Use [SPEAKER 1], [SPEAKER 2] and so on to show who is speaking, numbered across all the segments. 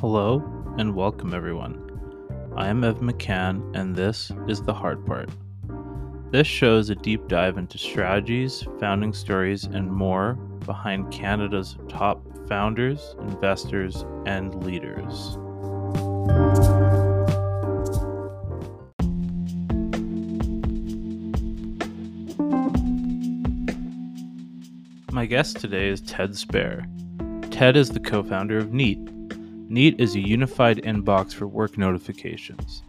[SPEAKER 1] Hello and welcome, everyone. I am Ev McCann, and this is The Hard Part. This show is a deep dive into strategies, founding stories, and more behind Canada's top founders, investors, and leaders. My guest today is Ted Spare. Ted is the co founder of Neat. Neat is a unified inbox for work notifications,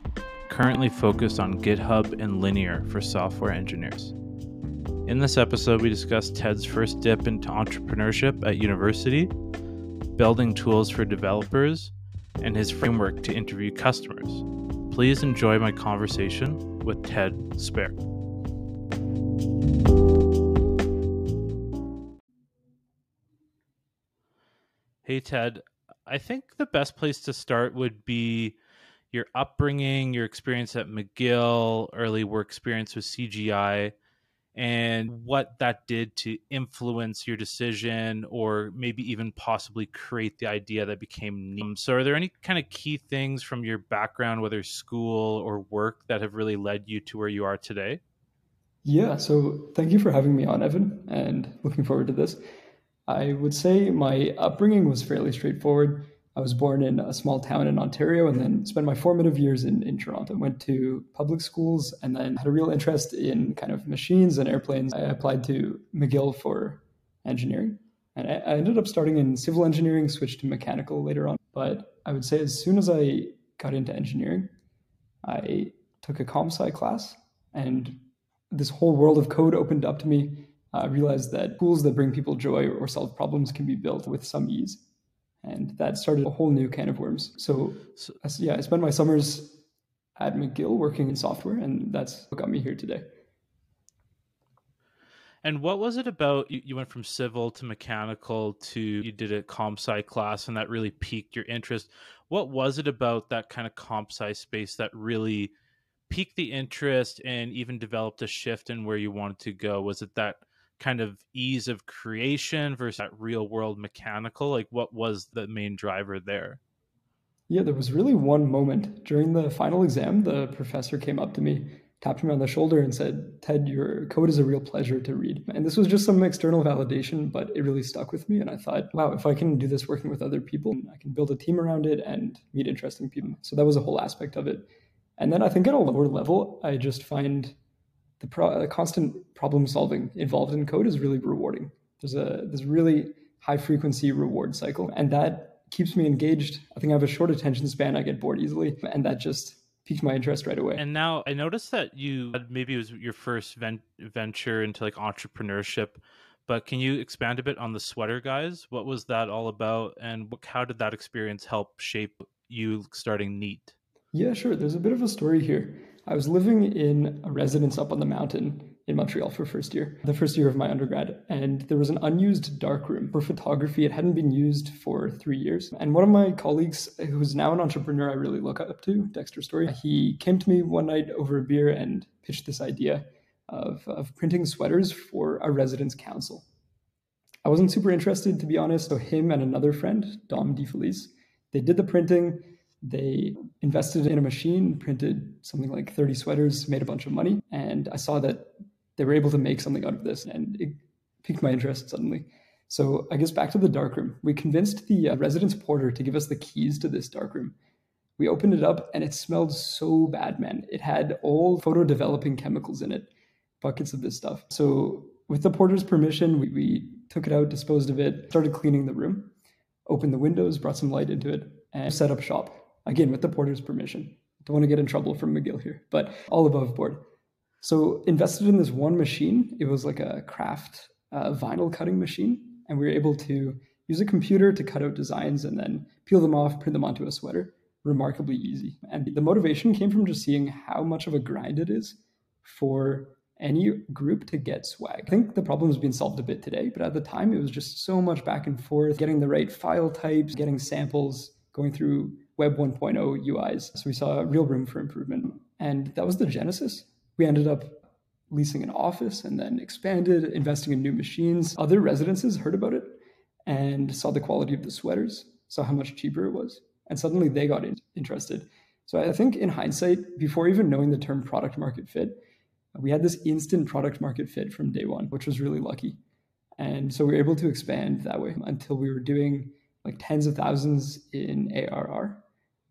[SPEAKER 1] currently focused on GitHub and Linear for software engineers. In this episode, we discuss Ted's first dip into entrepreneurship at university, building tools for developers, and his framework to interview customers. Please enjoy my conversation with Ted Spare. Hey, Ted. I think the best place to start would be your upbringing, your experience at McGill, early work experience with CGI, and what that did to influence your decision or maybe even possibly create the idea that became Neat. So, are there any kind of key things from your background, whether school or work, that have really led you to where you are today?
[SPEAKER 2] Yeah, so thank you for having me on, Evan, and looking forward to this. I would say my upbringing was fairly straightforward. I was born in a small town in Ontario and then spent my formative years in, in Toronto. Went to public schools and then had a real interest in kind of machines and airplanes. I applied to McGill for engineering. And I, ended up starting in civil engineering, switched to mechanical later on. But I would say as soon as I got into engineering, I took a comp sci class and this whole world of code opened up to me I realized that tools that bring people joy or solve problems can be built with some ease. And that started a whole new can of worms. So, so yeah, I spent my summers at McGill working in software, and that's what got me here today.
[SPEAKER 1] And what was it about you, you went from civil to mechanical to you did a comp sci class and that really piqued your interest? What was it about that kind of comp sci space that really piqued the interest and even developed a shift in where you wanted to go? Was it that kind of ease of creation versus that real world mechanical? Like, what was the main driver there?
[SPEAKER 2] Yeah, there was really one moment during the final exam. The professor came up to me, tapped me on the shoulder, and said, Ted, your code is a real pleasure to read. And this was just some external validation, but it really stuck with me. And I thought, wow, if I can do this working with other people, I can build a team around it and meet interesting people. So that was a whole aspect of it. And then I think at a lower level, I just find the, pro- the constant problem solving involved in code is really rewarding. There's a there's really high frequency reward cycle, and that keeps me engaged. I think I have a short attention span. I get bored easily, and that just piqued my interest right away.
[SPEAKER 1] And now I noticed that you maybe it was your first ven- venture into like entrepreneurship, but can you expand a bit on the sweater guys? What was that all about, and how did that experience help shape you starting Neat?
[SPEAKER 2] Yeah, sure. There's a bit of a story here. I was living in a residence up on the mountain in Montreal for first year, the first year of my undergrad, and there was an unused darkroom for photography. It hadn't been used for three years. And one of my colleagues, who's now an entrepreneur I really look up to, Dexter Story, he came to me one night over a beer and pitched this idea of, of printing sweaters for a residence council. I wasn't super interested, to be honest. So him and another friend, Dom DeFelice, they did the printing they invested in a machine, printed something like 30 sweaters, made a bunch of money. And I saw that they were able to make something out of this. And it piqued my interest suddenly. So I guess back to the darkroom. We convinced the uh, residence porter to give us the keys to this darkroom. We opened it up and it smelled so bad, man. It had all photo developing chemicals in it, buckets of this stuff. So, with the porter's permission, we, we took it out, disposed of it, started cleaning the room, opened the windows, brought some light into it, and set up shop again with the porter's permission. Don't want to get in trouble from McGill here, but all above board. So invested in this one machine. It was like a craft uh, vinyl cutting machine, and we were able to use a computer to cut out designs and then peel them off, print them onto a sweater. Remarkably easy. And the motivation came from just seeing how much of a grind it is for any group to get swag. I think the problem has been solved a bit today, but at the time it was just so much back and forth, getting the right file types, getting samples, going through Web 1.0 UIs. So we saw real room for improvement. And that was the genesis. We ended up leasing an office and then expanded, investing in new machines. Other residences heard about it and saw the quality of the sweaters, saw how much cheaper it was, And suddenly they got in- interested. So I think in hindsight, before even knowing the term product market fit, we had this instant product market fit from day one, which was really lucky. And so we were able to expand that way until we were doing like tens of thousands in ARR.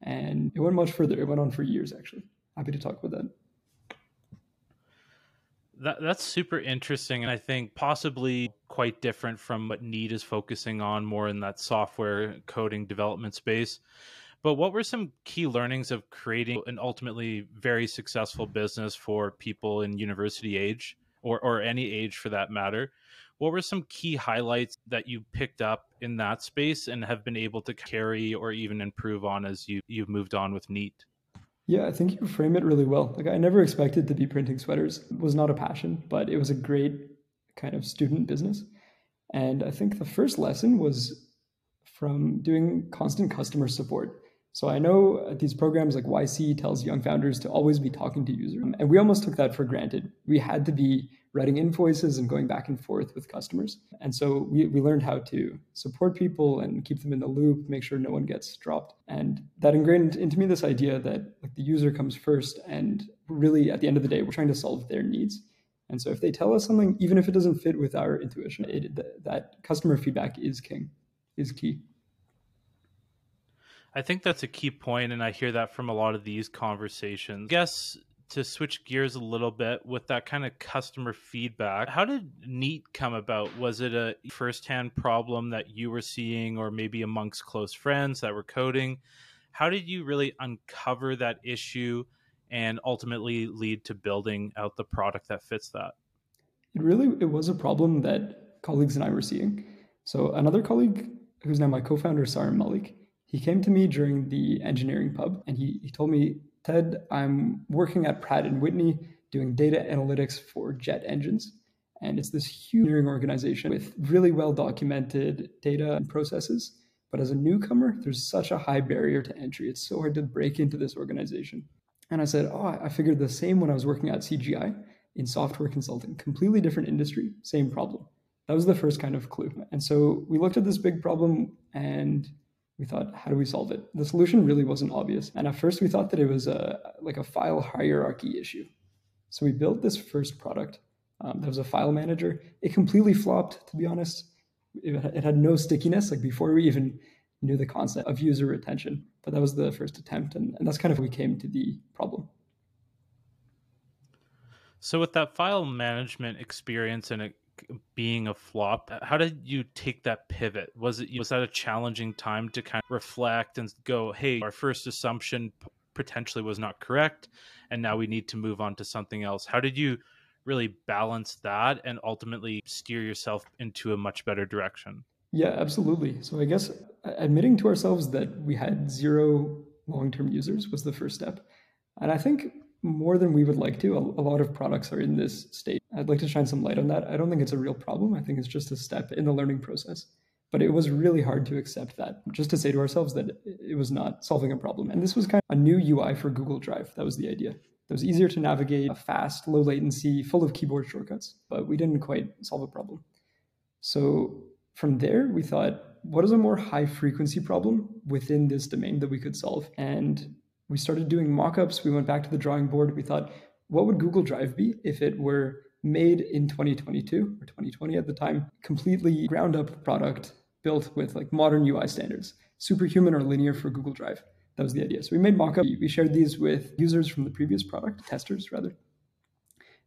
[SPEAKER 2] And it went much further. It went on for years, actually. Happy to talk about that.
[SPEAKER 1] That, that's super interesting. And I think possibly quite different from what Neat is focusing on more in that software coding development space. But what were some key learnings of creating an ultimately very successful business for people in university age or, or any age for that matter? What were some key highlights that you picked up in that space and have been able to carry or even improve on as you, you've moved on with Neat?
[SPEAKER 2] Yeah, I think you frame it really well. Like I never expected to be printing sweaters. It was not a passion, but it was a great kind of student business. And I think the first lesson was from doing constant customer support. So I know uh, these programs like YC tells young founders to always be talking to users. Um, and we almost took that for granted. We had to be writing invoices and going back and forth with customers. And so we, we learned how to support people and keep them in the loop, make sure no one gets dropped. And that ingrained into me this idea that like the user comes first and really at the end of the day, we're trying to solve their needs. And so if they tell us something, even if it doesn't fit with our intuition, it, that customer feedback is king, is key.
[SPEAKER 1] I think that's a key point, and I hear that from a lot of these conversations. I guess to switch gears a little bit with that kind of customer feedback, how did Neat come about? Was it a firsthand problem that you were seeing, or maybe amongst close friends that were coding? How did you really uncover that issue and ultimately lead to building out the product that fits that?
[SPEAKER 2] It really it was a problem that colleagues and I were seeing. So another colleague who's now my co-founder, Sarim Malik, he came to me during the engineering pub and he, he told me Ted, I'm working at Pratt and Whitney doing data analytics for jet engines. And it's this huge engineering organization with really well documented data and processes. But as a newcomer, there's such a high barrier to entry. It's so hard to break into this organization. And I said, Oh, I figured the same when I was working at CGI in software consulting, completely different industry, same problem. That was the first kind of clue. And so we looked at this big problem and we thought, how do we solve it? The solution really wasn't obvious. And at first we thought that it was a like a file hierarchy issue. So we built this first product. Um, that was a file manager. It completely flopped, to be honest. It, it had no stickiness, like before we even knew the concept of user retention. But that was the first attempt, and, and that's kind of how we came to the problem.
[SPEAKER 1] So, with that file management experience and being a flop uh, how did you take that pivot? Was it was that a challenging time to kind of reflect and go hey our first assumption potentially was not correct and now we need to move on to something else. How did you really balance that and ultimately steer yourself into a much better direction?
[SPEAKER 2] Yeah absolutely. So i guess uh, admitting to ourselves that we had zero long-term users was the first step. And i think more than we would like to. A, a, lot of products are in this state. I'd like to shine some light on that. I don't think it's a real problem. I think it's just a step in the learning process. But it was really hard to accept that, just to say to ourselves that it was not solving a problem. And this was kind of a new UI for Google Drive. That was the idea. That was easier to navigate, fast, low latency, full of keyboard shortcuts, but we didn't quite solve a problem. So from there, we thought, what is a more high frequency problem within this domain that we could solve? And we started doing mockups. We went back to the drawing board. We thought, what would Google Drive be if it were made in 2022 or 2020 at the time, completely ground up product built with like modern UI standards, superhuman or linear for Google Drive. That was the idea. So we made mockup. We shared these with users from the previous product, testers rather.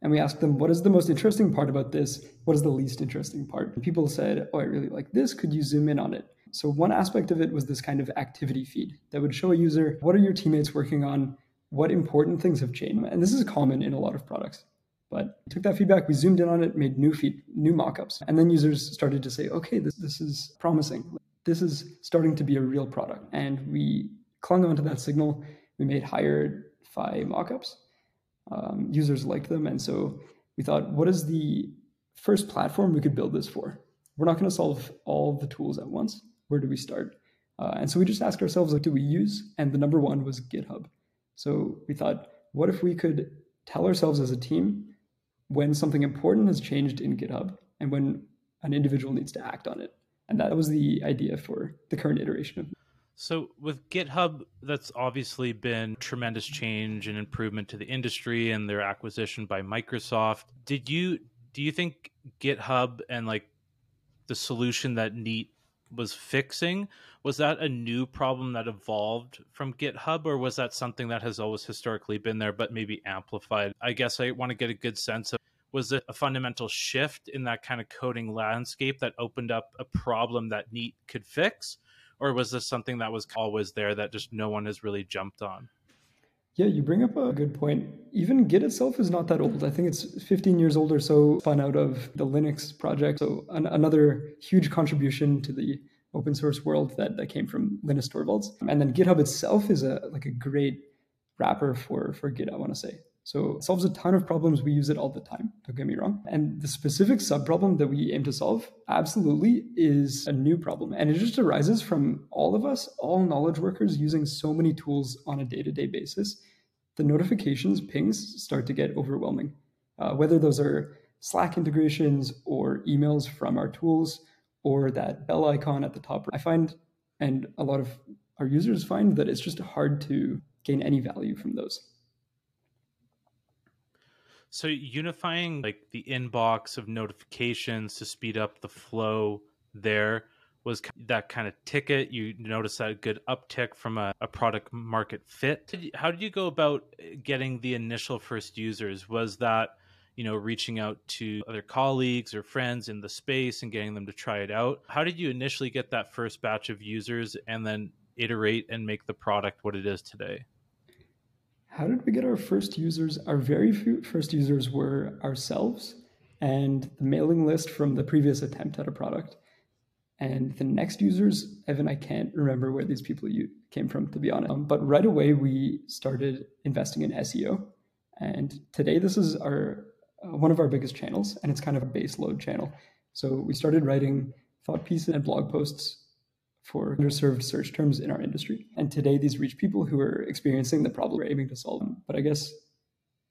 [SPEAKER 2] And we asked them, what is the most interesting part about this? What is the least interesting part? And people said, oh, I really like this. Could you zoom in on it? So one aspect of it was this kind of activity feed that would show a user what are your teammates working on, what important things have changed. And this is common in a lot of products. But took that feedback, we zoomed in on it, made new feed, new mockups, and then users started to say, okay, this, this is promising. This is starting to be a real product. And we clung onto that signal. We made higher fi mockups. Um, users liked them. And so we thought, what is the first platform we could build this for? We're not going to solve all the tools at once where do we start? Uh, and so we just asked ourselves, what do we use? And the number one was GitHub. So we thought, what if we could tell ourselves as a team when something important has changed in GitHub and when an individual needs to act on it? And that was the idea for the current iteration of.
[SPEAKER 1] So with GitHub, that's obviously been tremendous change and improvement to the industry and their acquisition by Microsoft. Did you do you think GitHub and like the solution that Neat was fixing was that a new problem that evolved from GitHub or was that something that has always historically been there but maybe amplified? I guess I want to get a good sense of was it a fundamental shift in that kind of coding landscape that opened up a problem that Neat could fix or was this something that was always there that just no one has really jumped on?
[SPEAKER 2] Yeah, you bring up a good point. Even Git itself is not that old. I think it's 15 years old or so, spun out of the Linux project. So an- another huge contribution to the open source world that, that came from Linus Torvalds. And then GitHub itself is a like a great wrapper for for Git, I want to say. So it solves a ton of problems. We use it all the time. Don't get me wrong. And the specific subproblem that we aim to solve absolutely is a new problem. And it just arises from all of us, all knowledge workers using so many tools on a day to day basis. The notifications pings start to get overwhelming. Uh, whether those are Slack integrations or emails from our tools or that bell icon at the top, I find, and a lot of our users find that it's just hard to gain any value from those.
[SPEAKER 1] So unifying like the inbox of notifications to speed up the flow there was that kind of ticket. You noticed that good uptick from a, a product market fit. How did you go about uh, getting the initial first users? Was that you know reaching out to other colleagues or friends in the space and getting them to try it out? How did you initially get that first batch of users and then iterate and make the product what it is today?
[SPEAKER 2] How did we get our first users? Our very first users were ourselves and the mailing list from the previous attempt at a product. And the next users, Evan, I can't remember where these people came from, to be honest. Um, but right away, we started investing in SEO. And today, this is our uh, one of our biggest channels, and it's kind of a base load channel. So we started writing thought pieces and blog posts for underserved search terms in our industry. And today, these reach people who are experiencing the problem we're aiming to solve. Um, but I guess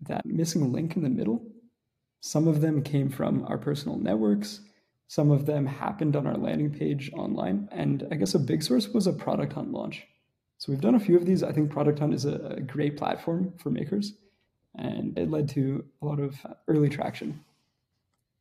[SPEAKER 2] that missing link in the middle, some of them came from our personal networks, some of them happened on our landing page online. And I guess a big source was a Product Hunt launch. So we've done a few of these. I think Product Hunt is a great platform for makers, and it led to a lot of early traction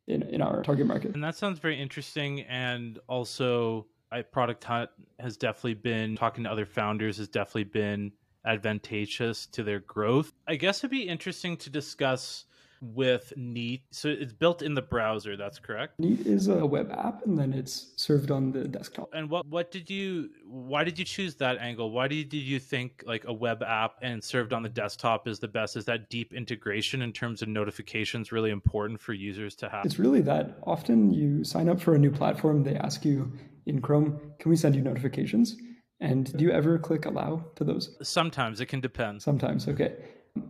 [SPEAKER 2] in, in our target market.
[SPEAKER 1] And that sounds very interesting. And also, I, Product Hunt has definitely been talking to other founders has definitely been advantageous to their growth. I guess it'd be interesting to discuss with Neat. So it's built in the browser, that's correct?
[SPEAKER 2] Neat is a web app and then it's served on the desktop.
[SPEAKER 1] And what what did you why did you choose that angle? Why did, did you think like a web app and served on the desktop is the best? Is that deep integration in terms of notifications really important for users to have?
[SPEAKER 2] It's really that often you sign up for a new platform, they ask you in Chrome, can we send you notifications? And do you ever click allow to those?
[SPEAKER 1] Sometimes it can depend.
[SPEAKER 2] Sometimes, okay.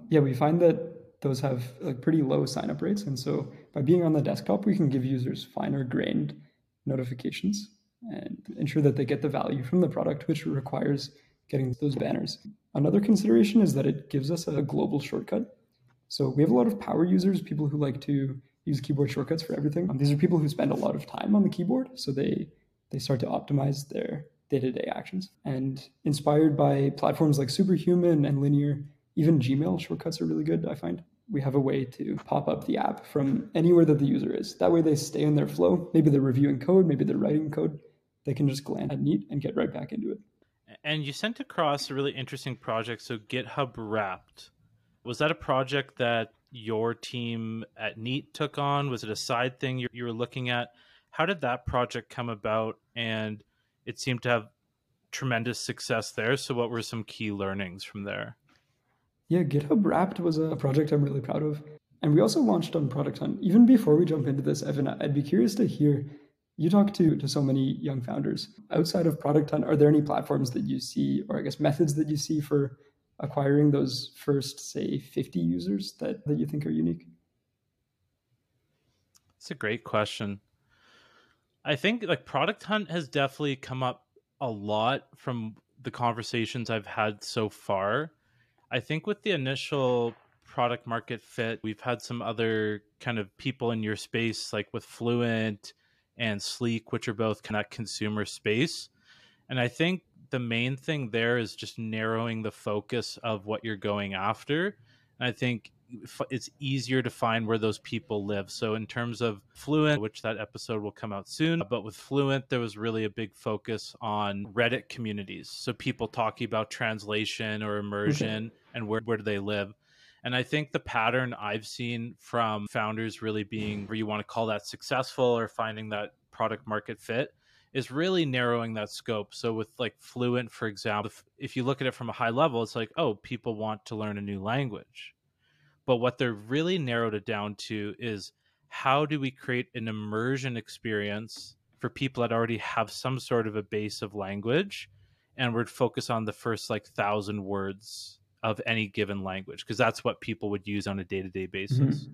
[SPEAKER 2] Yeah, we find that those have like pretty low sign up rates. And so by being on the desktop, we can give users finer grained notifications and ensure that they get the value from the product, which requires getting those banners. Another consideration is that it gives us a global shortcut. So we have a lot of power users, people who like to use keyboard shortcuts for everything. Um, these are people who spend a lot of time on the keyboard, so they they start to optimize their day-to-day actions. And inspired by platforms like Superhuman and Linear, even Gmail shortcuts are really good, I find. We have a way to pop up the app from anywhere that the user is. That way they stay in their flow. Maybe they're reviewing code, maybe they're writing code. They can just glance at Neat and get right back into it.
[SPEAKER 1] And you sent across a really interesting project, so GitHub Wrapped. Was that a project that your team at Neat took on? Was it a side thing you were looking at? How did that project come about? And it seemed to have tremendous success there. So, what were some key learnings from there?
[SPEAKER 2] Yeah, GitHub Wrapped was a project I'm really proud of. And we also launched on Product Hunt. Even before we jump into this, Evan, I'd be curious to hear you talk to, to so many young founders. Outside of Product Hunt, are there any platforms that you see, or I guess methods that you see for acquiring those first, say, 50 users that, that you think are unique?
[SPEAKER 1] It's a great question. I think like Product Hunt has definitely come up a lot from the conversations I've had so far. I think with the initial product market fit, we've had some other kind of people in your space, like with Fluent and Sleek, which are both kind of consumer space. And I think the main thing there is just narrowing the focus of what you're going after. And I think it's easier to find where those people live. So in terms of Fluent, which that episode will come out soon, uh, but with Fluent there was really a big focus on Reddit communities. So people talking about translation or immersion okay. and where where do they live. And I think the pattern I've seen from founders really being where you want to call that successful or finding that product market fit is really narrowing that scope. So with like Fluent, for example, if, if you look at it from a high level, it's like, oh, people want to learn a new language. But what they're really narrowed it down to is how do we create an immersion experience for people that already have some sort of a base of language and we'd focus on the first like thousand words of any given language because that's what people would use on a day-to-day basis mm-hmm.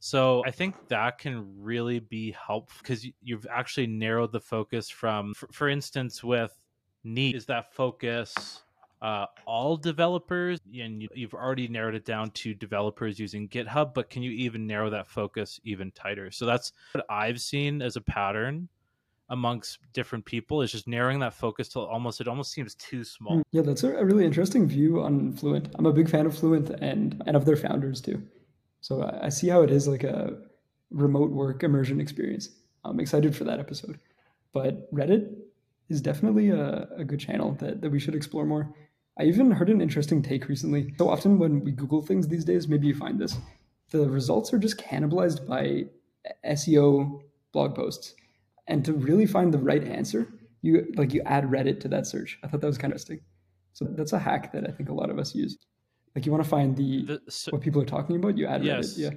[SPEAKER 1] so i think that can really be helpful because you've actually narrowed the focus from for, for instance with neat is that focus uh, all developers and you, you've already narrowed it down to developers using github but can you even narrow that focus even tighter so that's what i've seen as a pattern amongst different people is just narrowing that focus to almost it almost seems too small. Hmm.
[SPEAKER 2] Yeah, that's a really interesting view on Fluent. I'm a big fan of Fluent and and of their founders too. So I see how it is like a remote work immersion experience. I'm excited for that episode. But Reddit is definitely a, a good channel that, that we should explore more. I even heard an interesting take recently. So often when we Google things these days, maybe you find this. The results are just cannibalized by SEO blog posts and to really find the right answer you like you add reddit to that search i thought that was kind of interesting so that's a hack that i think a lot of us use like you want to find the, the so, what people are talking about you add yes. reddit yeah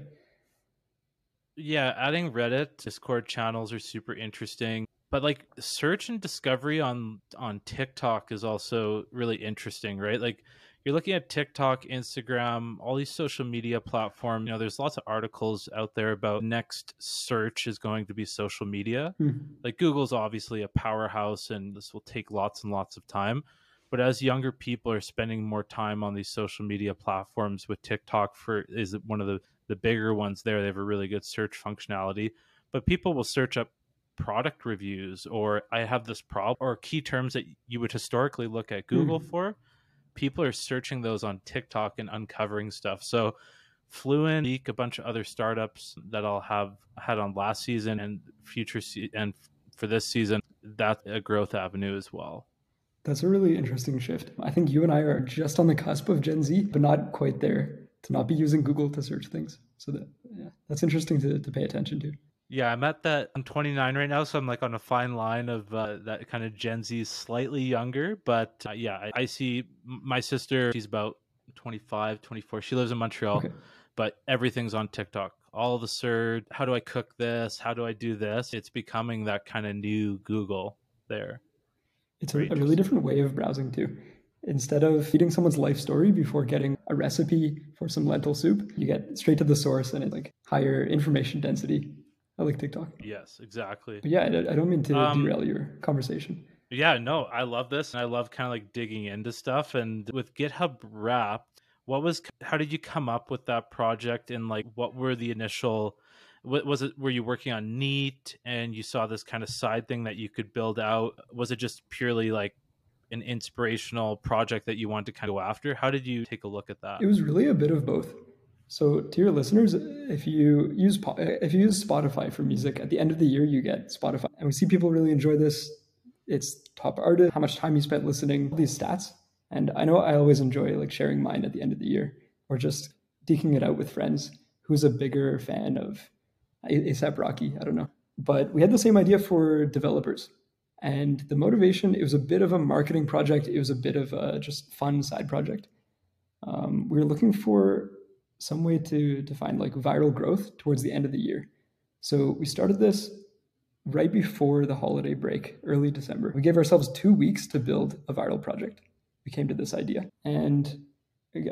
[SPEAKER 1] yeah adding reddit discord channels are super interesting but like search and discovery on on tiktok is also really interesting right like you're looking at TikTok, Instagram, all these social media platforms. You know, there's lots of articles out there about next search is going to be social media. Mm-hmm. Like Google's obviously a powerhouse, and this will take lots and lots of time. But as younger people are spending more time on these social media platforms, with TikTok for is one of the the bigger ones there. They have a really good search functionality, but people will search up product reviews or I have this problem or key terms that you would historically look at Google mm-hmm. for people are searching those on TikTok and uncovering stuff. So Fluent, a bunch of other startups that I'll have had on last season and future se- and for this season, that's a growth avenue as well.
[SPEAKER 2] That's a really interesting shift. I think you and I are just on the cusp of Gen Z, but not quite there to not be using Google to search things. So that yeah, that's interesting to, to pay attention to.
[SPEAKER 1] Yeah, I'm at that. I'm 29 right now, so I'm like on a fine line of uh, that kind of Gen Z, slightly younger. But uh, yeah, I, I, see my sister. She's about 25, 24. She lives in Montreal, okay. but everything's on TikTok. All the CERD. How do I cook this? How do I do this? It's becoming that kind of new Google there.
[SPEAKER 2] It's a, a really different way of browsing too. Instead of feeding someone's life story before getting a recipe for some lentil soup, you get straight to the source and it's like higher information density like TikTok.
[SPEAKER 1] Yes, exactly.
[SPEAKER 2] But yeah, I, don't mean to um, derail your conversation.
[SPEAKER 1] Yeah, no, I love this, and I love kind of like digging into stuff. And with GitHub Wrapped, what was how did you come up with that project, and like what were the initial? What was it? Were you working on Neat, and you saw this kind of side thing that you could build out? Was it just purely like an inspirational project that you wanted to kind of go after? How did you take a look at that?
[SPEAKER 2] It was really a bit of both. So to your listeners, if you use if you use Spotify for music, at the end of the year you get Spotify, and we see people really enjoy this. It's top artist, how much time you spent listening, these stats. And I know I always enjoy like sharing mine at the end of the year, or just deking it out with friends. Who's a bigger fan of ASAP Rocky? I don't know, but we had the same idea for developers. And the motivation, it was a bit of a marketing project. It was a bit of a just fun side project. Um, we were looking for some way to define like viral growth towards the end of the year. So we started this right before the holiday break, early December. We gave ourselves two weeks to build a viral project. We came to this idea. And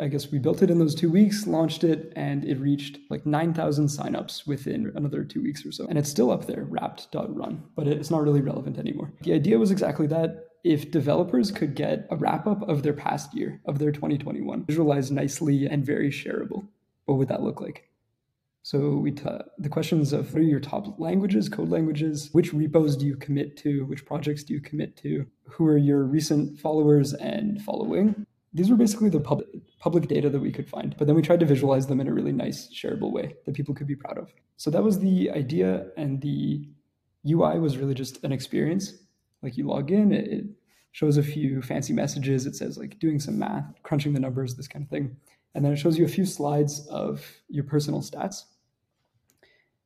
[SPEAKER 2] I guess we built it in those two weeks, launched it, and it reached like 9,000 signups within another two weeks or so. And it's still up there, wrapped.run, but it's not really relevant anymore. The idea was exactly that. If developers could get a wrap up of their past year, of their 2021, visualized nicely and very shareable, what would that look like? So we t- the questions of what are your top languages, code languages, which repos do you commit to, which projects do you commit to, who are your recent followers and following. These were basically the pub- public data that we could find, but then we tried to visualize them in a really nice, shareable way that people could be proud of. So that was the idea, and the UI was really just an experience. Like you log in, it shows a few fancy messages. It says like doing some math, crunching the numbers, this kind of thing. And then it shows you a few slides of your personal stats.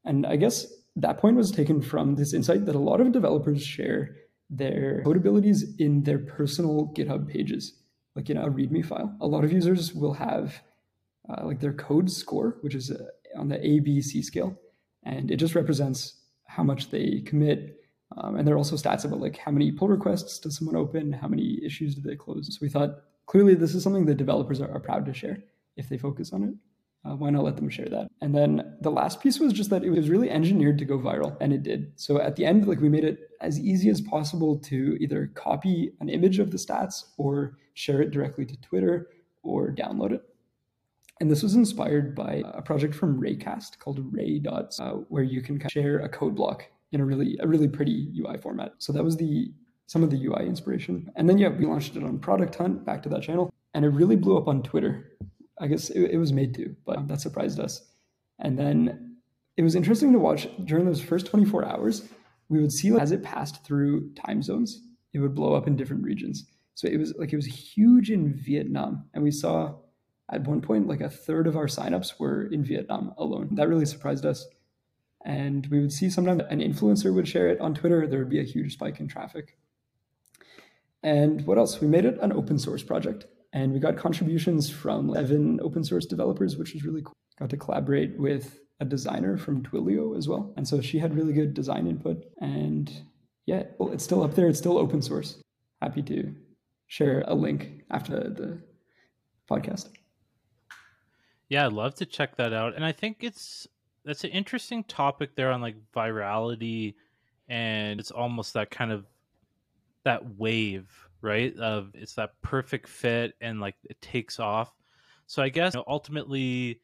[SPEAKER 2] And I guess that point was taken from this insight that a lot of developers share their code abilities in their personal GitHub pages, like in a README file. A lot of users will have uh, like their code score, which is uh, on the A, B, C scale, and it just represents how much they commit. Um, and there are also stats about like how many pull requests does someone open, how many issues do they close. So we thought clearly this is something that developers are, are proud to share if they focus on it. Uh, why not let them share that? And then the last piece was just that it was really engineered to go viral, and it did. So at the end, like we made it as easy as possible to either copy an image of the stats or share it directly to Twitter or download it. And this was inspired by a project from Raycast called Ray Dots, uh, where you can share a code block in a really a really pretty UI format. So that was the some of the UI inspiration. And then yeah, we launched it on Product Hunt, back to that channel, and it really blew up on Twitter. I guess it, it was made to, but that surprised us. And then it was interesting to watch during those first 24 hours. We would see as it passed through time zones, it would blow up in different regions. So it was like it was huge in Vietnam, and we saw at one point like a third of our signups were in Vietnam alone. That really surprised us. And we would see sometimes an influencer would share it on Twitter. There would be a huge spike in traffic. And what else? We made it an open source project. And we got contributions from 11 open source developers, which was really cool. Got to collaborate with a designer from Twilio as well. And so she had really good design input. And yeah, well, it's still up there. It's still open source. Happy to share a link after the podcast.
[SPEAKER 1] Yeah, I'd love to check that out. And I think it's that's an interesting topic there on like virality and it's almost that kind of that wave right? Of it's that perfect fit and like it takes off. So I guess you know, ultimately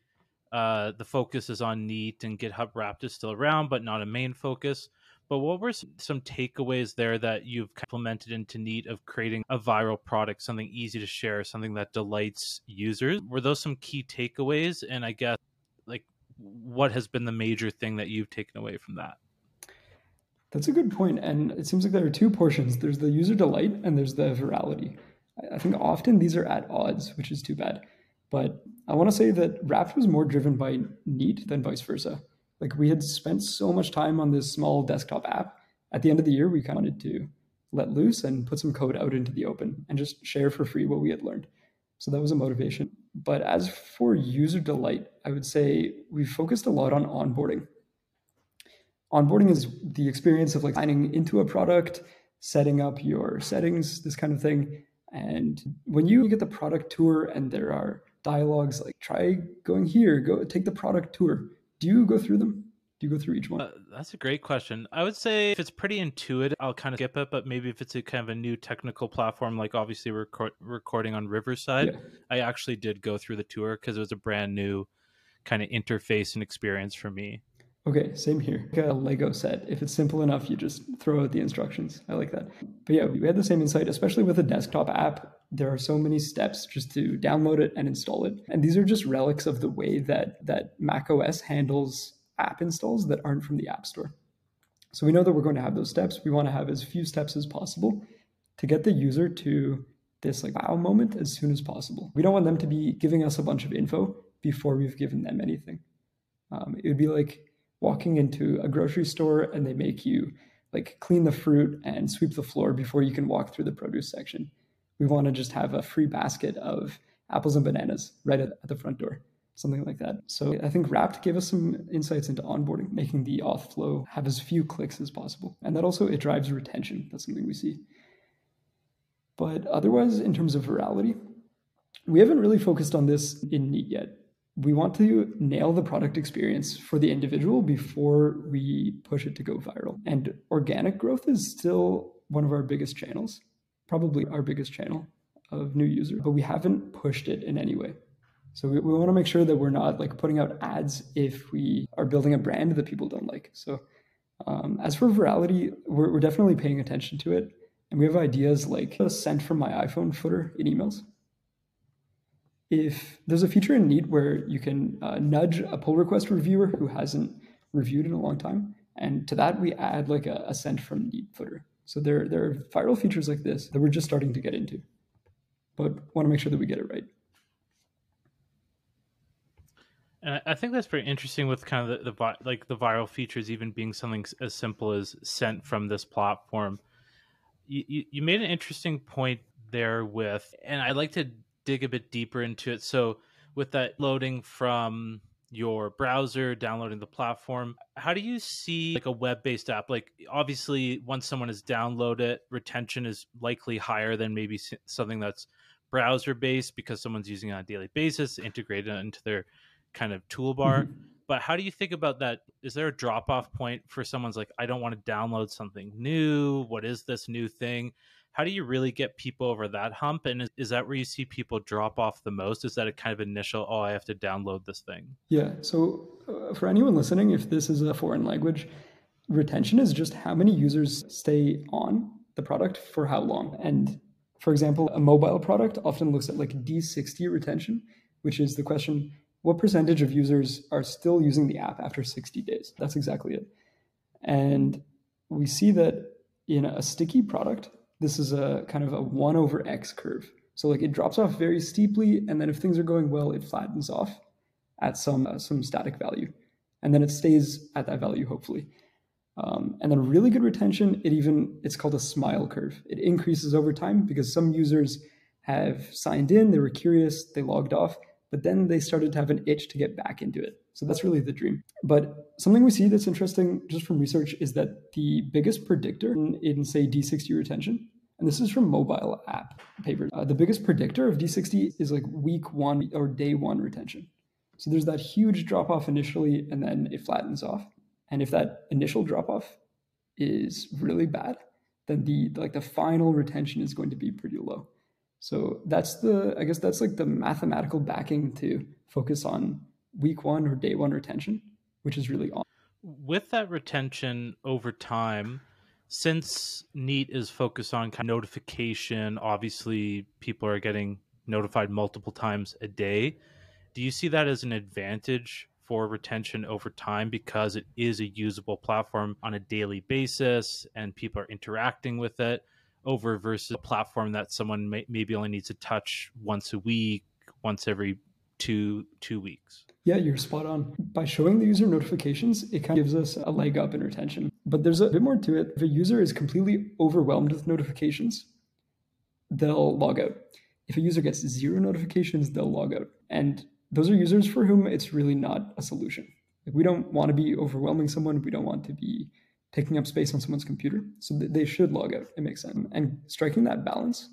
[SPEAKER 1] uh, the focus is on Neat and GitHub Wrapped is still around, but not a main focus. But what were some takeaways there that you've implemented into Neat of creating a viral product, something easy to share, something that delights users? Were those some key takeaways? And I guess, like, what has been the major thing that you've taken away from that?
[SPEAKER 2] That's a good point. And it seems like there are two portions there's the user delight and there's the virality. I think often these are at odds, which is too bad. But I want to say that Wrapped was more driven by Neat than vice versa. Like we had spent so much time on this small desktop app. At the end of the year, we kind of wanted to let loose and put some code out into the open and just share for free what we had learned. So that was a motivation. But as for user delight, I would say we focused a lot on onboarding onboarding is the experience of like signing into a product, setting up your settings, this kind of thing. And when you get the product tour and there are dialogues like try going here, go take the product tour. Do you go through them? Do you go through each one? Uh,
[SPEAKER 1] that's a great question. I would say if it's pretty intuitive, I'll kind of skip it. But maybe if it's a kind of a new technical platform, like obviously we're record- recording on Riverside, yeah. I actually did go through the tour because it was a brand new kind of interface and experience for me.
[SPEAKER 2] Okay, same here. Like a Lego set. If it's simple enough, you just throw out the instructions. I like that. But yeah, we had the same insight, especially with a desktop app. There are so many steps just to download it and install it. And these are just relics of the way that that Mac OS handles app installs that aren't from the App Store. So we know that we're going to have those steps. We want to have as few steps as possible to get the user to this like wow moment as soon as possible. We don't want them to be giving us a bunch of info before we've given them anything. Um, it would be like walking into a grocery store and they make you like clean the fruit and sweep the floor before you can walk through the produce section. We want to just have a free basket of apples and bananas right at, the front door, something like that. So I think Wrapped gave us some insights into onboarding, making the auth flow have as few clicks as possible. And that also, it drives retention. That's something we see. But otherwise, in terms of virality, we haven't really focused on this in Neat yet we want to nail the product experience for the individual before we push it to go viral. And organic growth is still one of our biggest channels, probably our biggest channel of new users, but we haven't pushed it in any way. So we, we want to make sure that we're not like putting out ads if we are building a brand that people don't like. So um, as for virality, we're, we're definitely paying attention to it. And we have ideas like a sent from my iPhone footer in emails. If there's a feature in Neat where you can uh, nudge a pull request reviewer who hasn't reviewed in a long time, and to that we add like a, a sent from Neat footer. So there, there are viral features like this that we're just starting to get into, but want to make sure that we get it right.
[SPEAKER 1] And I think that's pretty interesting with kind of the, the like the viral features even being something as simple as sent from this platform. You, you, you made an interesting point there with, and I'd like to dig a bit deeper into it. So with that loading from your browser, downloading the platform, how do you see like a web-based app? Like obviously, once someone has downloaded, retention is likely higher than maybe something that's browser-based because someone's using it on a daily basis, integrated into their kind of toolbar. Mm-hmm. But how do you think about that? Is there a drop off point for someone's like, I don't want to download something new? What is this new thing? How do you really get people over that hump? And is, is that where you see people drop off the most? Is that a kind of initial, oh, I have to download this thing?
[SPEAKER 2] Yeah. So uh, for anyone listening, if this is a foreign language, retention is just how many users stay on the product for how long. And for example, a mobile product often looks at like D60 retention, which is the question what percentage of users are still using the app after 60 days? That's exactly it. And we see that in a sticky product, this is a kind of a 1 over x curve. So like it drops off very steeply, and then if things are going well, it flattens off at some uh, some static value, and then it stays at that value hopefully. Um, and then really good retention, it even it's called a smile curve. It increases over time because some users have signed in, they were curious, they logged off, but then they started to have an itch to get back into it. So that's really the dream. But something we see that's interesting just from research is that the biggest predictor in, in say, D60 retention, and this is from mobile app papers, uh, the biggest predictor of D60 is like week one or day one retention. So there's that huge drop off initially, and then it flattens off. And if that initial drop off is really bad, then the like the final retention is going to be pretty low. So that's the, I guess that's like the mathematical backing to focus on week one or day one retention, which is really awesome.
[SPEAKER 1] With that retention over time, since Neat is focused on kind of notification, obviously people are getting notified multiple times a day. Do you see that as an advantage for retention over time because it is a usable platform on a daily basis and people are interacting with it? over versus a platform that someone may, maybe only needs to touch once a week, once every two two weeks.
[SPEAKER 2] Yeah, you're spot on. By showing the user notifications, it kind of gives us a leg up in retention. But there's a bit more to it. If a user is completely overwhelmed with notifications, they'll log out. If a user gets zero notifications, they'll log out. And those are users for whom it's really not a solution. Like we don't want to be overwhelming someone. We don't want to be taking up space on someone's computer. So they should log out. It makes sense. And striking that balance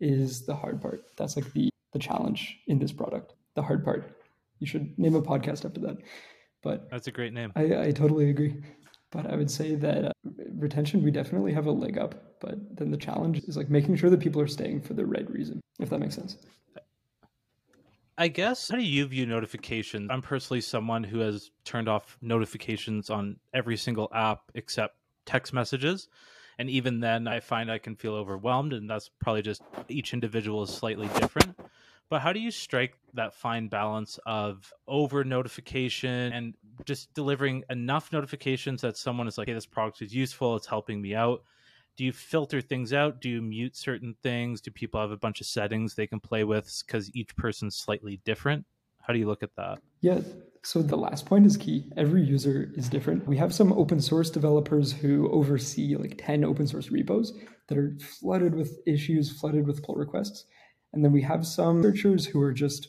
[SPEAKER 2] is the hard part. That's like the the challenge in this product. The hard part. You should name a podcast after that. But
[SPEAKER 1] that's a great name.
[SPEAKER 2] I, I totally agree. But I would say that uh, retention, we definitely have a leg up. But then the challenge is like making sure that people are staying for the right reason, if that makes sense.
[SPEAKER 1] I guess how do you view notifications? I'm personally someone who has turned off notifications on every single app except text messages. And even then, I find I can feel overwhelmed, and that's probably just each individual is slightly different. But how do you strike that fine balance of over notification and just delivering enough notifications that someone is like, hey, this product is useful, it's helping me out, do you filter things out? Do you mute certain things? Do people have a bunch of settings they can play with because each person's slightly different? How do you look at that?
[SPEAKER 2] Yeah so the last point is key. Every user is different. We have some open source developers who oversee like 10 open source repos that are flooded with issues flooded with pull requests and then we have some researchers who are just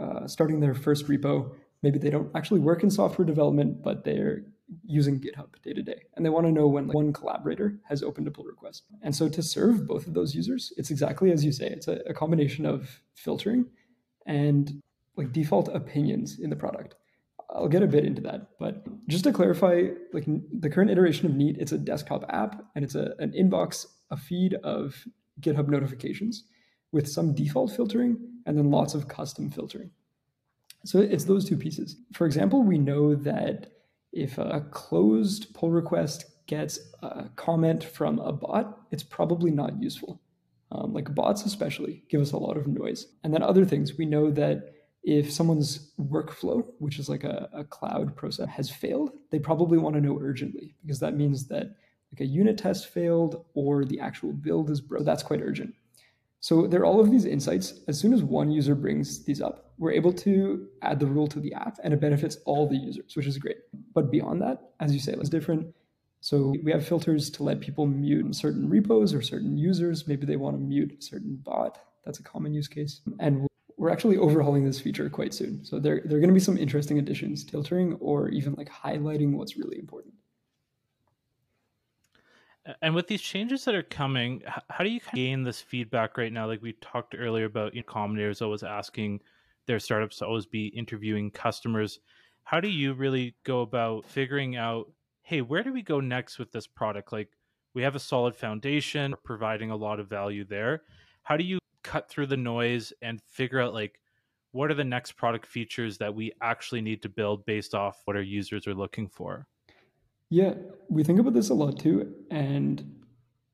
[SPEAKER 2] uh, starting their first repo maybe they don't actually work in software development but they're using GitHub day to day. And they want to know when like, one collaborator has opened a pull request. And so to serve both of those users, it's exactly as you say, it's a, a combination of filtering and like default opinions in the product. I'll get a bit into that, but just to clarify, like the current iteration of Neat, it's a desktop app and it's a, an inbox, a feed of GitHub notifications with some default filtering and then lots of custom filtering. So it's those two pieces. For example, we know that if a closed pull request gets a comment from a bot, it's probably not useful. Um, like bots, especially, give us a lot of noise. And then other things, we know that if someone's workflow, which is like a, a cloud process, has failed, they probably want to know urgently because that means that like a unit test failed or the actual build is broke. That's quite urgent. So there are all of these insights. As soon as one user brings these up, we're able to add the rule to the app and it benefits all the users, which is great. But beyond that, as you say, it's different. So we have filters to let people mute certain repos or certain users. Maybe they want to mute a certain bot. That's a common use case. And we're actually overhauling this feature quite soon. So there, there are going to be some interesting additions, filtering or even like highlighting what's really important.
[SPEAKER 1] And with these changes that are coming, how do you gain this feedback right now? Like we talked earlier about, you know, Combinator's always asking their startups to always be interviewing customers. How do you really go about figuring out, hey, where do we go next with this product? Like we have a solid foundation, providing a lot of value there. How do you cut through the noise and figure out like what are the next product features that we actually need to build based off what our users are looking for?
[SPEAKER 2] Yeah, we think about this a lot too. And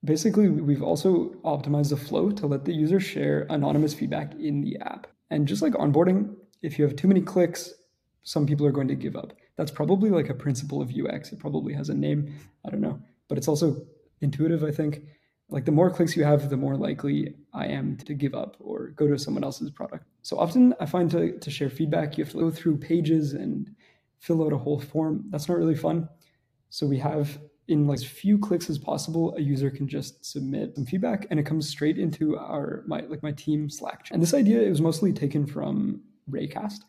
[SPEAKER 2] basically, we've also optimized the flow to let the user share anonymous feedback in the app. And just like onboarding, if you have too many clicks, some people are going to give up. That's probably like a principle of UX. It probably has a name. I don't know. But it's also intuitive, I think. Like the more clicks you have, the more likely I am to give up or go to someone else's product. So often I find to, to share feedback, you have to go through pages and fill out a whole form. That's not really fun. So we have in like as few clicks as possible, a user can just submit some feedback and it comes straight into our my like my team Slack. And this idea is mostly taken from Raycast.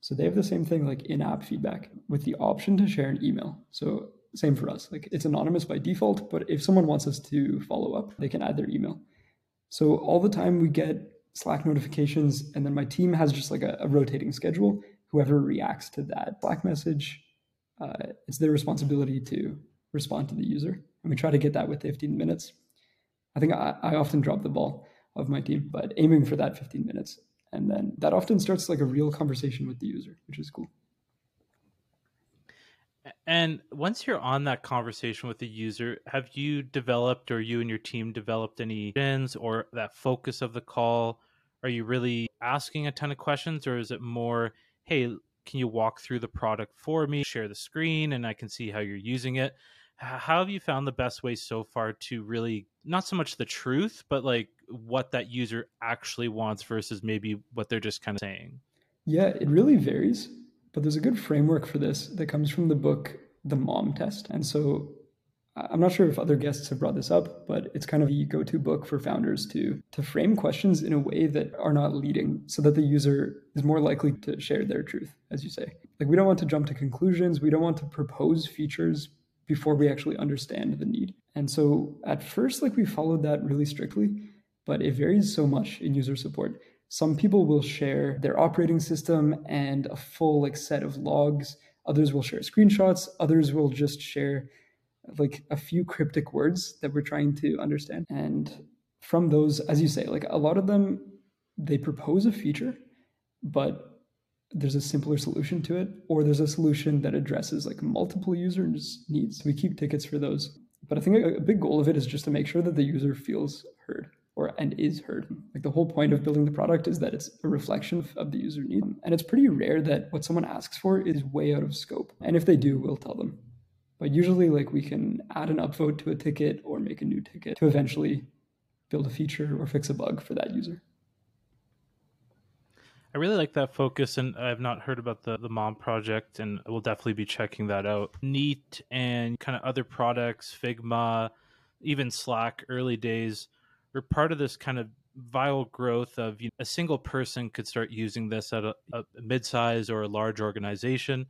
[SPEAKER 2] So they have the same thing like in-app feedback with the option to share an email. So same for us. Like it's anonymous by default, but if someone wants us to follow up, they can add their email. So all the time we get Slack notifications, and then my team has just like a, a rotating schedule. Whoever reacts to that Slack message uh, it's their responsibility to respond to the user. And we try to get that with 15 minutes. I think I, I often drop the ball of my team, but aiming for that 15 minutes. And then that often starts like a real conversation with the user, which is cool.
[SPEAKER 1] And once you're on that conversation with the user, have you developed or you and your team developed any questions or that focus of the call? Are you really asking a ton of questions or is it more, hey, can you walk through the product for me, share the screen, and I can see how you're using it? How have you found the best way so far to really not so much the truth, but like what that user actually wants versus maybe what they're just kind of saying?
[SPEAKER 2] Yeah, it really varies, but there's a good framework for this that comes from the book The Mom Test. And so I'm not sure if other guests have brought this up, but it's kind of the go-to book for founders to to frame questions in a way that are not leading so that the user is more likely to share their truth, as you say. Like we don't want to jump to conclusions, we don't want to propose features before we actually understand the need. And so at first like we followed that really strictly, but it varies so much in user support. Some people will share their operating system and a full like set of logs. Others will share screenshots, others will just share like a few cryptic words that we're trying to understand. And from those, as you say, like a lot of them, they propose a feature, but there's a simpler solution to it, or there's a solution that addresses like multiple users' needs. We keep tickets for those. But I think a big goal of it is just to make sure that the user feels heard or and is heard. Like the whole point of building the product is that it's a reflection of the user need. And it's pretty rare that what someone asks for is way out of scope. And if they do, we'll tell them. But usually, like we can add an upvote to a ticket or make a new ticket to eventually build a feature or fix a bug for that user.
[SPEAKER 1] I really like that focus, and I've not heard about the, the Mom project, and we'll definitely be checking that out. Neat and kind of other products, Figma, even Slack, early days, were part of this kind of viral growth of you know, a single person could start using this at a, a mid-size or a large organization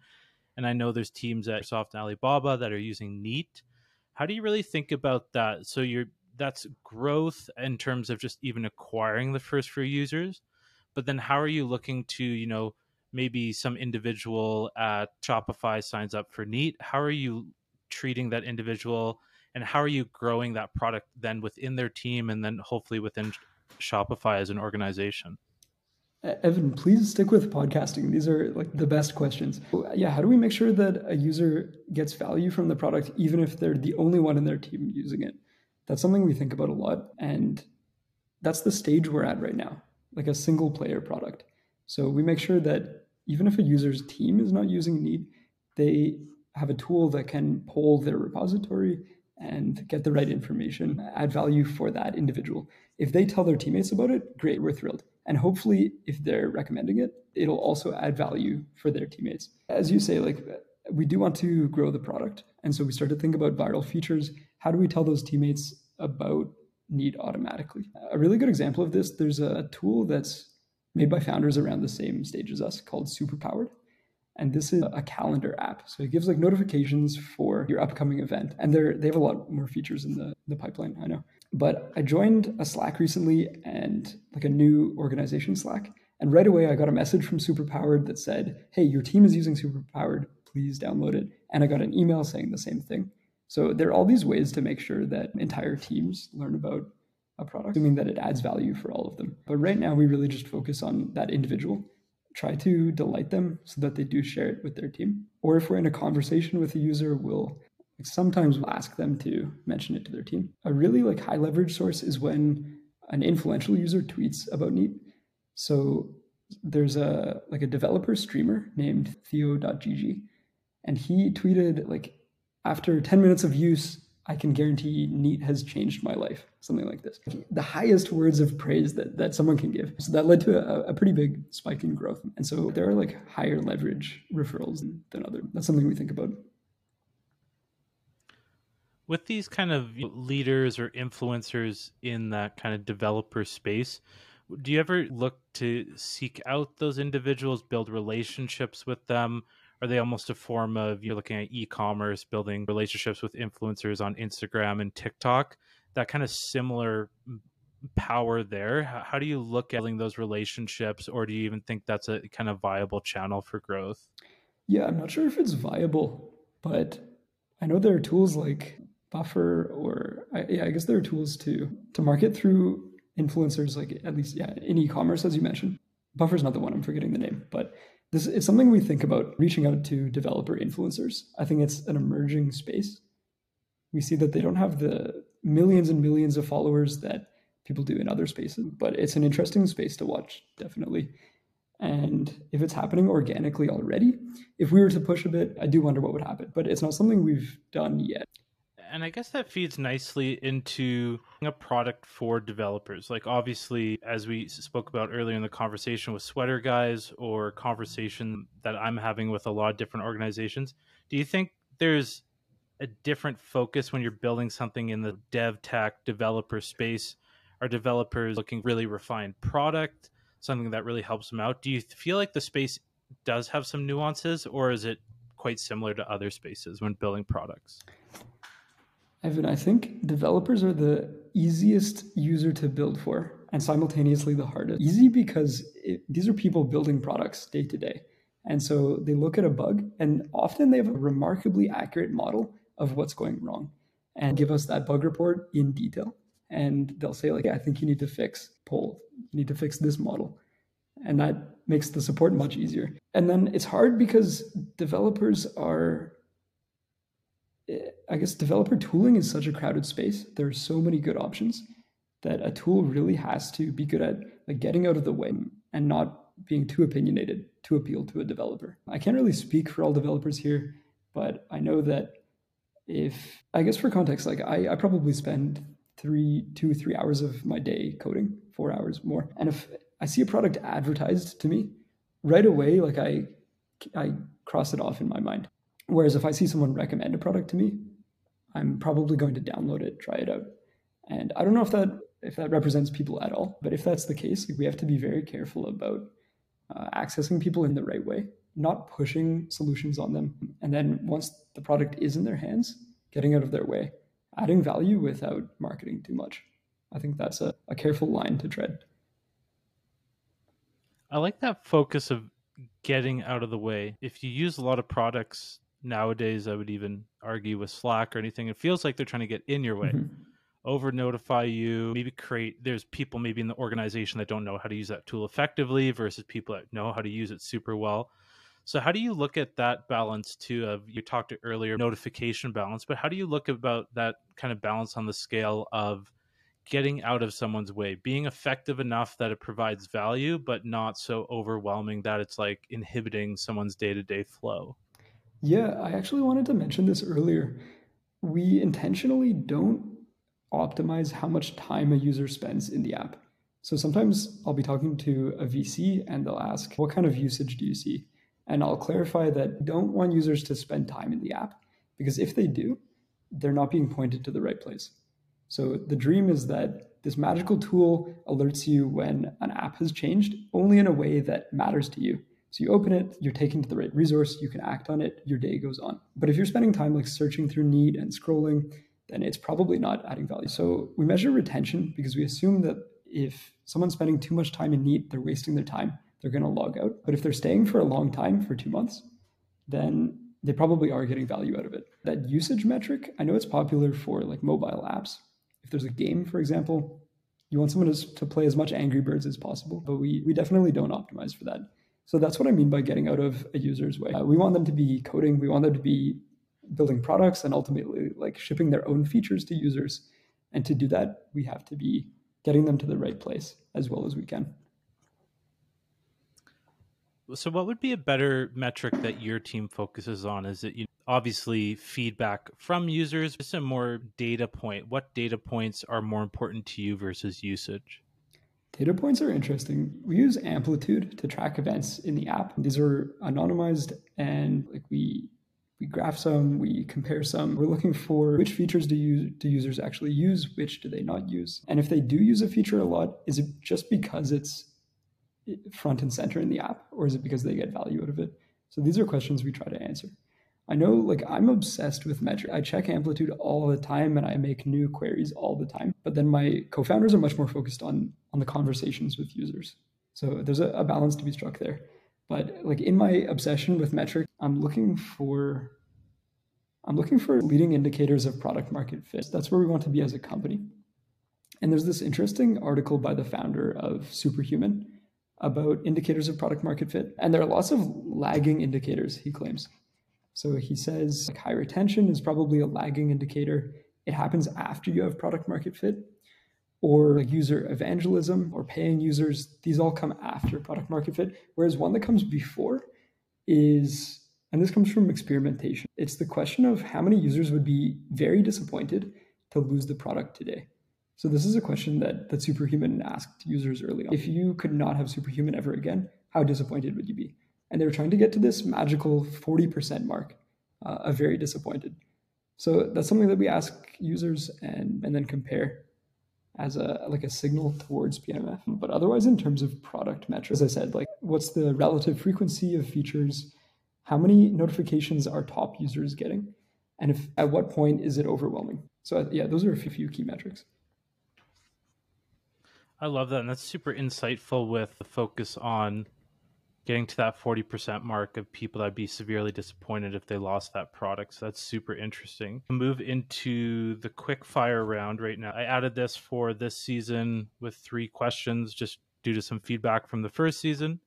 [SPEAKER 1] and I know there's teams at Microsoft and Alibaba that are using Neat. How do you really think about that? So you're that's growth in terms of just even acquiring the first few users, but then how are you looking to you know maybe some individual at Shopify signs up for Neat? How are you treating that individual? And how are you growing that product then within their team and then hopefully within Shopify as an organization?
[SPEAKER 2] Evan, please stick with podcasting. These are like the best questions. Yeah, how do we make sure that a user gets value from the product, even if they're the only one in their team using it? That's something we think about a lot. And that's the stage we're at right now, like a single player product. So we make sure that even if a user's team is not using Neat, they have a tool that can pull their repository and get the right information, add value for that individual. If they tell their teammates about it, great, we're thrilled. And hopefully, if they're recommending it, it'll also add value for their teammates. As you say, like we do want to grow the product. And so we start to think about viral features. How do we tell those teammates about Neat automatically? A really good example of this, there's a tool that's made by founders around the same stage as us called Superpowered. And this is a calendar app. So it gives like notifications for your upcoming event. And they're they have a lot more features in the, the pipeline, I know. But I joined a Slack recently and like a new organization Slack. And right away, I got a message from Superpowered that said, Hey, your team is using Superpowered. Please download it. And I got an email saying the same thing. So there are all these ways to make sure that entire teams learn about a product, assuming that it adds value for all of them. But right now, we really just focus on that individual, try to delight them so that they do share it with their team. Or if we're in a conversation with a user, we'll sometimes we'll ask them to mention it to their team. A really like high leverage source is when an influential user tweets about Neat. So there's a like a developer streamer named theo.gg and he tweeted like after 10 minutes of use I can guarantee Neat has changed my life, something like this. The highest words of praise that, that someone can give. So that led to a, a pretty big spike in growth. And so there are like higher leverage referrals than, than other. That's something we think about
[SPEAKER 1] with these kind of leaders or influencers in that kind of developer space do you ever look to seek out those individuals build relationships with them? Are they almost a form of you're looking at e-commerce building relationships with influencers on instagram and tiktok that kind of similar power there? How do you look at building those relationships or do you even think that's a kind of viable channel for growth?
[SPEAKER 2] Yeah i'm not sure if it's viable but i know there are tools like Buffer or I, yeah, I guess there are tools to to market through influencers, like at least yeah, in e-commerce as you mentioned. Buffer's not the one I'm forgetting the name, but this is something we think about reaching out to developer influencers. I think it's an emerging space. We see that they don't have the millions and millions of followers that people do in other spaces, but it's an interesting space to watch, definitely. And if it's happening organically already, if we were to push a bit, I do wonder what would happen. But it's not something we've done yet
[SPEAKER 1] and I guess that feeds nicely into a product for developers. Like obviously, as we spoke about earlier in the conversation with Sweater Guys or conversation that I'm having with a lot of different organizations, do you think there's a different focus when you're building something in the dev tech developer space? Are developers looking really refined product, something that really helps them out? Do you feel like the space does have some nuances, or is it quite similar to other spaces when building products?
[SPEAKER 2] Evan, I think developers are the easiest user to build for and simultaneously the hardest. Easy because it, these are people building products day to day. And so they look at a bug and often they have a remarkably accurate model of what's going wrong and give us that bug report in detail. And they'll say, like, I think you need to fix poll, you need to fix this model. And that makes the support much easier. And then it's hard because developers are I guess developer tooling is such a crowded space. There are so many good options that a tool really has to be good at like getting out of the way and not being too opinionated to appeal to a developer. I can't really speak for all developers here, but I know that if I guess for context, like I, I probably spend three, two, three hours of my day coding, four hours more. And if I see a product advertised to me, right away, like I I cross it off in my mind. Whereas if I see someone recommend a product to me, I'm probably going to download it, try it out. And I don't know if that if that represents people at all, but if that's the case, like, we have to be very careful about uh, accessing people in the right way, not pushing solutions on them. And then once the product is in their hands, getting out of their way, adding value without marketing too much. I think that's a, a careful line to tread.
[SPEAKER 1] I like that focus of getting out of the way. If you use a lot of products nowadays i would even argue with slack or anything it feels like they're trying to get in your way mm-hmm. over notify you, maybe create there's people maybe in the organization that don't know how to use that tool effectively versus people that know how to use it super well. So how do you look at that balance too of you talked earlier notification balance, but how do you look about that kind of balance on the scale of getting out of someone's way, being effective enough that it provides value, but not so overwhelming that it's like inhibiting someone's day to day flow?
[SPEAKER 2] Yeah, I actually wanted to mention this earlier. We intentionally don't optimize how much time a user spends in the app. So sometimes I'll be talking to a VC and they'll ask, What kind of usage do you see? And I'll clarify that we don't want users to spend time in the app because if they do, they're not being pointed to the right place. So the dream is that this magical tool alerts you when an app has changed only in a way that matters to you. So you open it, you're taken to the right resource, you can act on it, your day goes on. But if you're spending time like searching through Neat and scrolling, then it's probably not adding value. So we measure retention because we assume that if someone's spending too much time in Neat, they're wasting their time they're going to log out. But if they're staying for a long time, for two months, then they probably are getting value out of it. That usage metric, I know it's popular for like mobile apps. If there's a game, for example, you want someone to, to play as much Angry Birds as possible, but we, we definitely don't optimize for that. So that's what I mean by getting out of a user's way. Uh, we want them to be coding, we want them to be building products and ultimately like shipping their own features to users. And to do that, we have to be getting them to the right place as well as we can.
[SPEAKER 1] So, what would be a better metric that your team focuses on? Is it you obviously feedback from users? Just a more data point. What data points are more important to you versus usage?
[SPEAKER 2] Data points are interesting. We use Amplitude to track events in the app. These are anonymized, and like we we graph some, we compare some. We're looking for which features do you do users actually use, which do they not use, and if they do use a feature a lot, is it just because it's eh, front and center in the app, or is it because they get value out of it? So these are questions we try to answer. I know, like, I'm obsessed with metric. I check Amplitude all the time and I make new queries all the time. But then my co founders are much more focused on, on the conversations with users. So there's a, a balance to be struck there. But like in my obsession with metric, I'm looking for I'm looking for leading indicators of product market fit. That's where we want to be as a company. And there's this interesting article by the founder of Superhuman about indicators of product market fit. And there are lots of lagging indicators, he claims. So he says like high retention is probably a lagging indicator. It happens after you have product market fit. Or like user evangelism or paying users, these all come after product market fit. Whereas one that comes before is, and this comes from experimentation, it's the question of how many users would be very disappointed to lose the product today. So this is a question that that Superhuman asked users early on. If you could not have Superhuman ever again, how disappointed would you be? And they were trying to get to this magical 40% mark uh, very disappointed. So that's something that we ask users and and then compare as a like a signal towards PMF. But otherwise, in terms of product metrics, as I said, like what's the relative frequency of features? How many notifications are top users getting? And if at what point is it overwhelming? So yeah, those are a few key metrics.
[SPEAKER 1] I love that. And that's super insightful with the focus on getting to that 40% mark of people that'd be severely disappointed if they lost that product. So that's super interesting. Move into the quick fire round right now. I added this for this season with three questions just due to some feedback from the first season.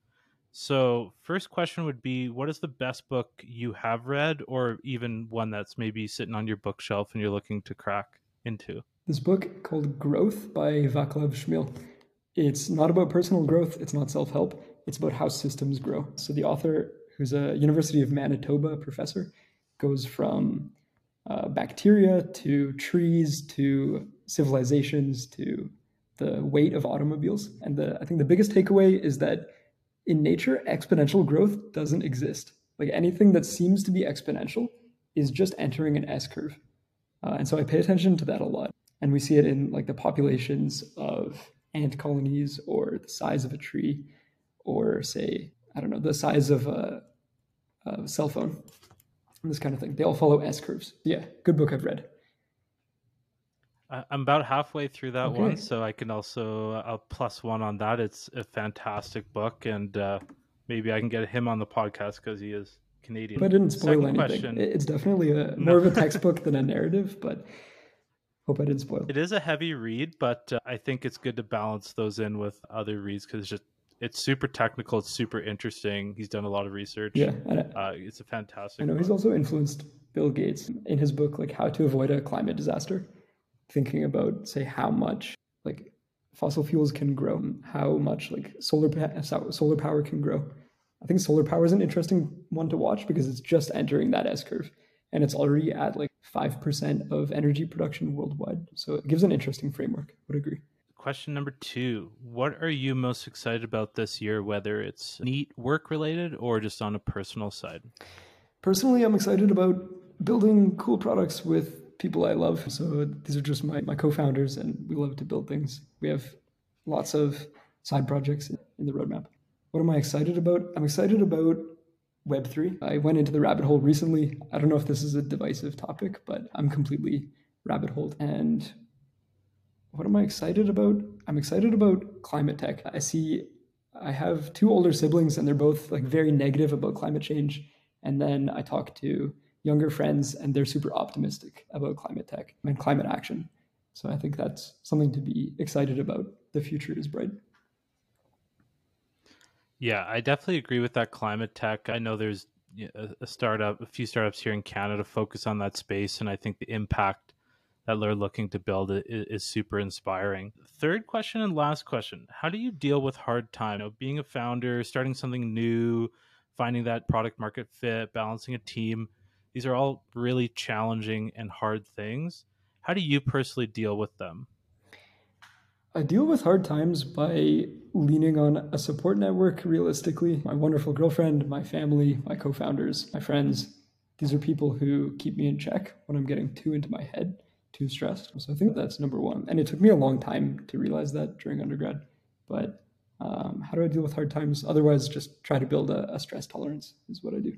[SPEAKER 1] So, first question would be what is the best book you have read or even one that's maybe sitting on your bookshelf and you're looking to crack into?
[SPEAKER 2] this book called Growth by Vaclav Smil. It's not about personal growth, it's not self help, it's about how systems grow. So the author, who's a University of Manitoba professor, goes from uh, bacteria to trees to civilizations to the weight of automobiles. And the, I think the biggest takeaway is that in nature, exponential growth doesn't exist. Like anything that seems to be exponential is just entering an S curve. Uh, and so I pay attention to that a lot and we see it in like the populations of ant colonies or the size of a tree or say i don't know the size of a, a cell phone this kind of thing they all follow s curves yeah good book i've read
[SPEAKER 1] i'm about halfway through that okay. one so i can also i'll plus one on that it's a fantastic book and uh, maybe i can get him on the podcast because he is canadian
[SPEAKER 2] but i didn't spoil Second anything question. it's definitely a more no. of a textbook than a narrative but Hope I didn't spoil.
[SPEAKER 1] It is a heavy read, but uh, I think it's good to balance those in with other reads because it's just it's super technical. It's super interesting. He's done a lot of research.
[SPEAKER 2] Yeah,
[SPEAKER 1] uh, it's a fantastic.
[SPEAKER 2] I know book. he's also influenced Bill Gates in his book, like How to Avoid a Climate Disaster, thinking about say how much like fossil fuels can grow, how much like solar solar power can grow. I think solar power is an interesting one to watch because it's just entering that S curve and it's already at like 5% of energy production worldwide. So it gives an interesting framework. I would agree.
[SPEAKER 1] Question number two What are you most excited about this year, whether it's Neat work related or just on a personal side?
[SPEAKER 2] Personally, I'm excited about building cool products with people I love. So these are just my, my co founders, and we love to build things. We have lots of side projects in the roadmap. What am I excited about? I'm excited about Web3. I went into the rabbit hole recently. I don't know if this is a divisive topic, but I'm completely rabbit holed. And what am I excited about? I'm excited about climate tech. I see I have two older siblings and they're both like very negative about climate change. And then I talk to younger friends and they're super optimistic about climate tech and climate action. So I think that's something to be excited about. The future is bright.
[SPEAKER 1] Yeah, I definitely agree with that climate tech. I know there's a startup, a few startups here in Canada focus on that space, and I think the impact that they're looking to build is, is super inspiring. Third question and last question: How do you deal with hard time? You know, being a founder, starting something new, finding that product market fit, balancing a team. These are all really challenging and hard things. How do you personally deal with them?
[SPEAKER 2] I deal with hard times by leaning on a support network realistically. My wonderful girlfriend, my family, my co founders, my friends. These are people who keep me in check when I'm getting too into my head, too stressed. So I think that's number one. And it took me a long time to realize that during undergrad. But um, how do I deal with hard times? Otherwise, just try to build a, a stress tolerance, is what I do.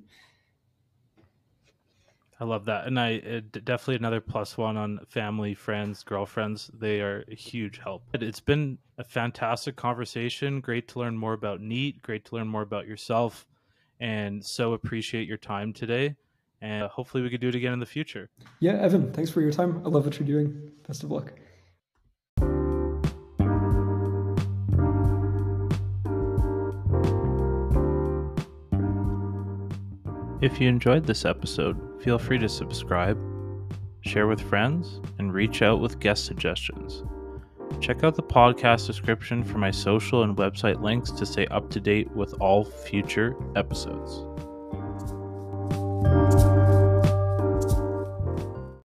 [SPEAKER 1] I love that, and I definitely another plus one on family, friends, girlfriends. They are a huge help. It's been a fantastic conversation. Great to learn more about Neat. Great to learn more about yourself, and so appreciate your time today. And uh, hopefully, we could do it again in the future.
[SPEAKER 2] Yeah, Evan, thanks for your time. I love what you're doing. Best of luck.
[SPEAKER 1] If you enjoyed this episode, feel free to subscribe, share with friends, and reach out with guest suggestions. Check out the podcast description for my social and website links to stay up to date with all future episodes.